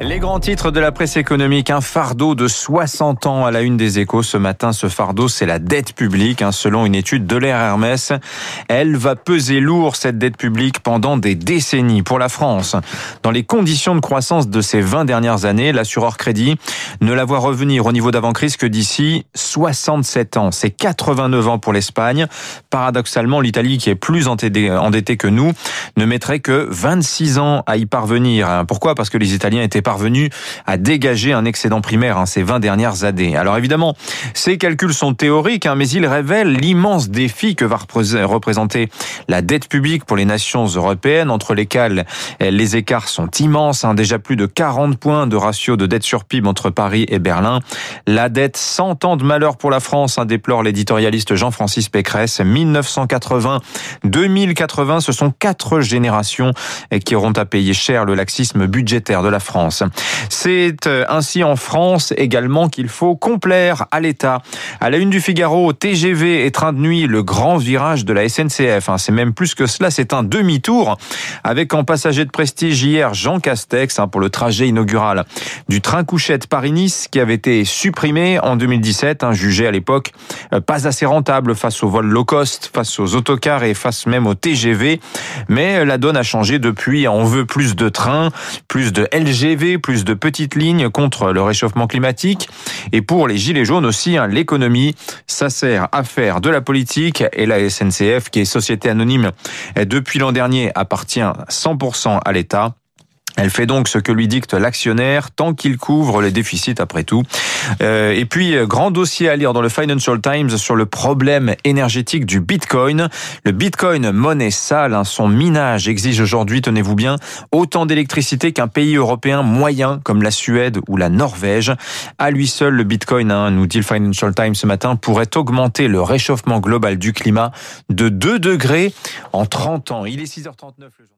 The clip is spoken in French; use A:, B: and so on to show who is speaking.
A: Les grands titres de la presse économique, un fardeau de 60 ans à la une des échos ce matin. Ce fardeau, c'est la dette publique. Hein, selon une étude de l'Air Hermès, elle va peser lourd, cette dette publique, pendant des décennies. Pour la France, dans les conditions de croissance de ces 20 dernières années, l'assureur crédit ne la voit revenir au niveau d'avant-crise que d'ici 67 ans. C'est 89 ans pour l'Espagne. Paradoxalement, l'Italie, qui est plus endettée que nous, ne mettrait que 26 ans à y parvenir. Pourquoi? Parce que les Italiens étaient parvenu à dégager un excédent primaire hein, ces 20 dernières années. Alors évidemment, ces calculs sont théoriques, hein, mais ils révèlent l'immense défi que va représenter la dette publique pour les nations européennes, entre lesquelles les écarts sont immenses, hein, déjà plus de 40 points de ratio de dette sur PIB entre Paris et Berlin. La dette 100 ans de malheur pour la France, déplore l'éditorialiste Jean-Francis Pécresse. 1980-2080, ce sont quatre générations qui auront à payer cher le laxisme budgétaire de la France. C'est euh, ainsi en France également qu'il faut complaire à l'État. À la une du Figaro, TGV et train de nuit, le grand virage de la SNCF. Hein. C'est même plus que cela, c'est un demi-tour avec en passager de prestige hier Jean Castex hein, pour le trajet inaugural du train couchette Paris-Nice qui avait été supprimé en 2017, hein, jugé à l'époque euh, pas assez rentable face aux vols low cost, face aux autocars et face même au TGV. Mais euh, la donne a changé depuis. On veut plus de trains, plus de LGV plus de petites lignes contre le réchauffement climatique. Et pour les Gilets jaunes aussi, hein, l'économie, ça sert à faire de la politique. Et la SNCF, qui est société anonyme depuis l'an dernier, appartient 100% à l'État. Elle fait donc ce que lui dicte l'actionnaire tant qu'il couvre les déficits après tout. Euh, et puis, euh, grand dossier à lire dans le Financial Times sur le problème énergétique du Bitcoin. Le Bitcoin, monnaie sale, hein, son minage exige aujourd'hui, tenez-vous bien, autant d'électricité qu'un pays européen moyen comme la Suède ou la Norvège. À lui seul, le Bitcoin, hein, nous dit le Financial Times ce matin, pourrait augmenter le réchauffement global du climat de 2 degrés en 30 ans. Il est 6h39 le jour.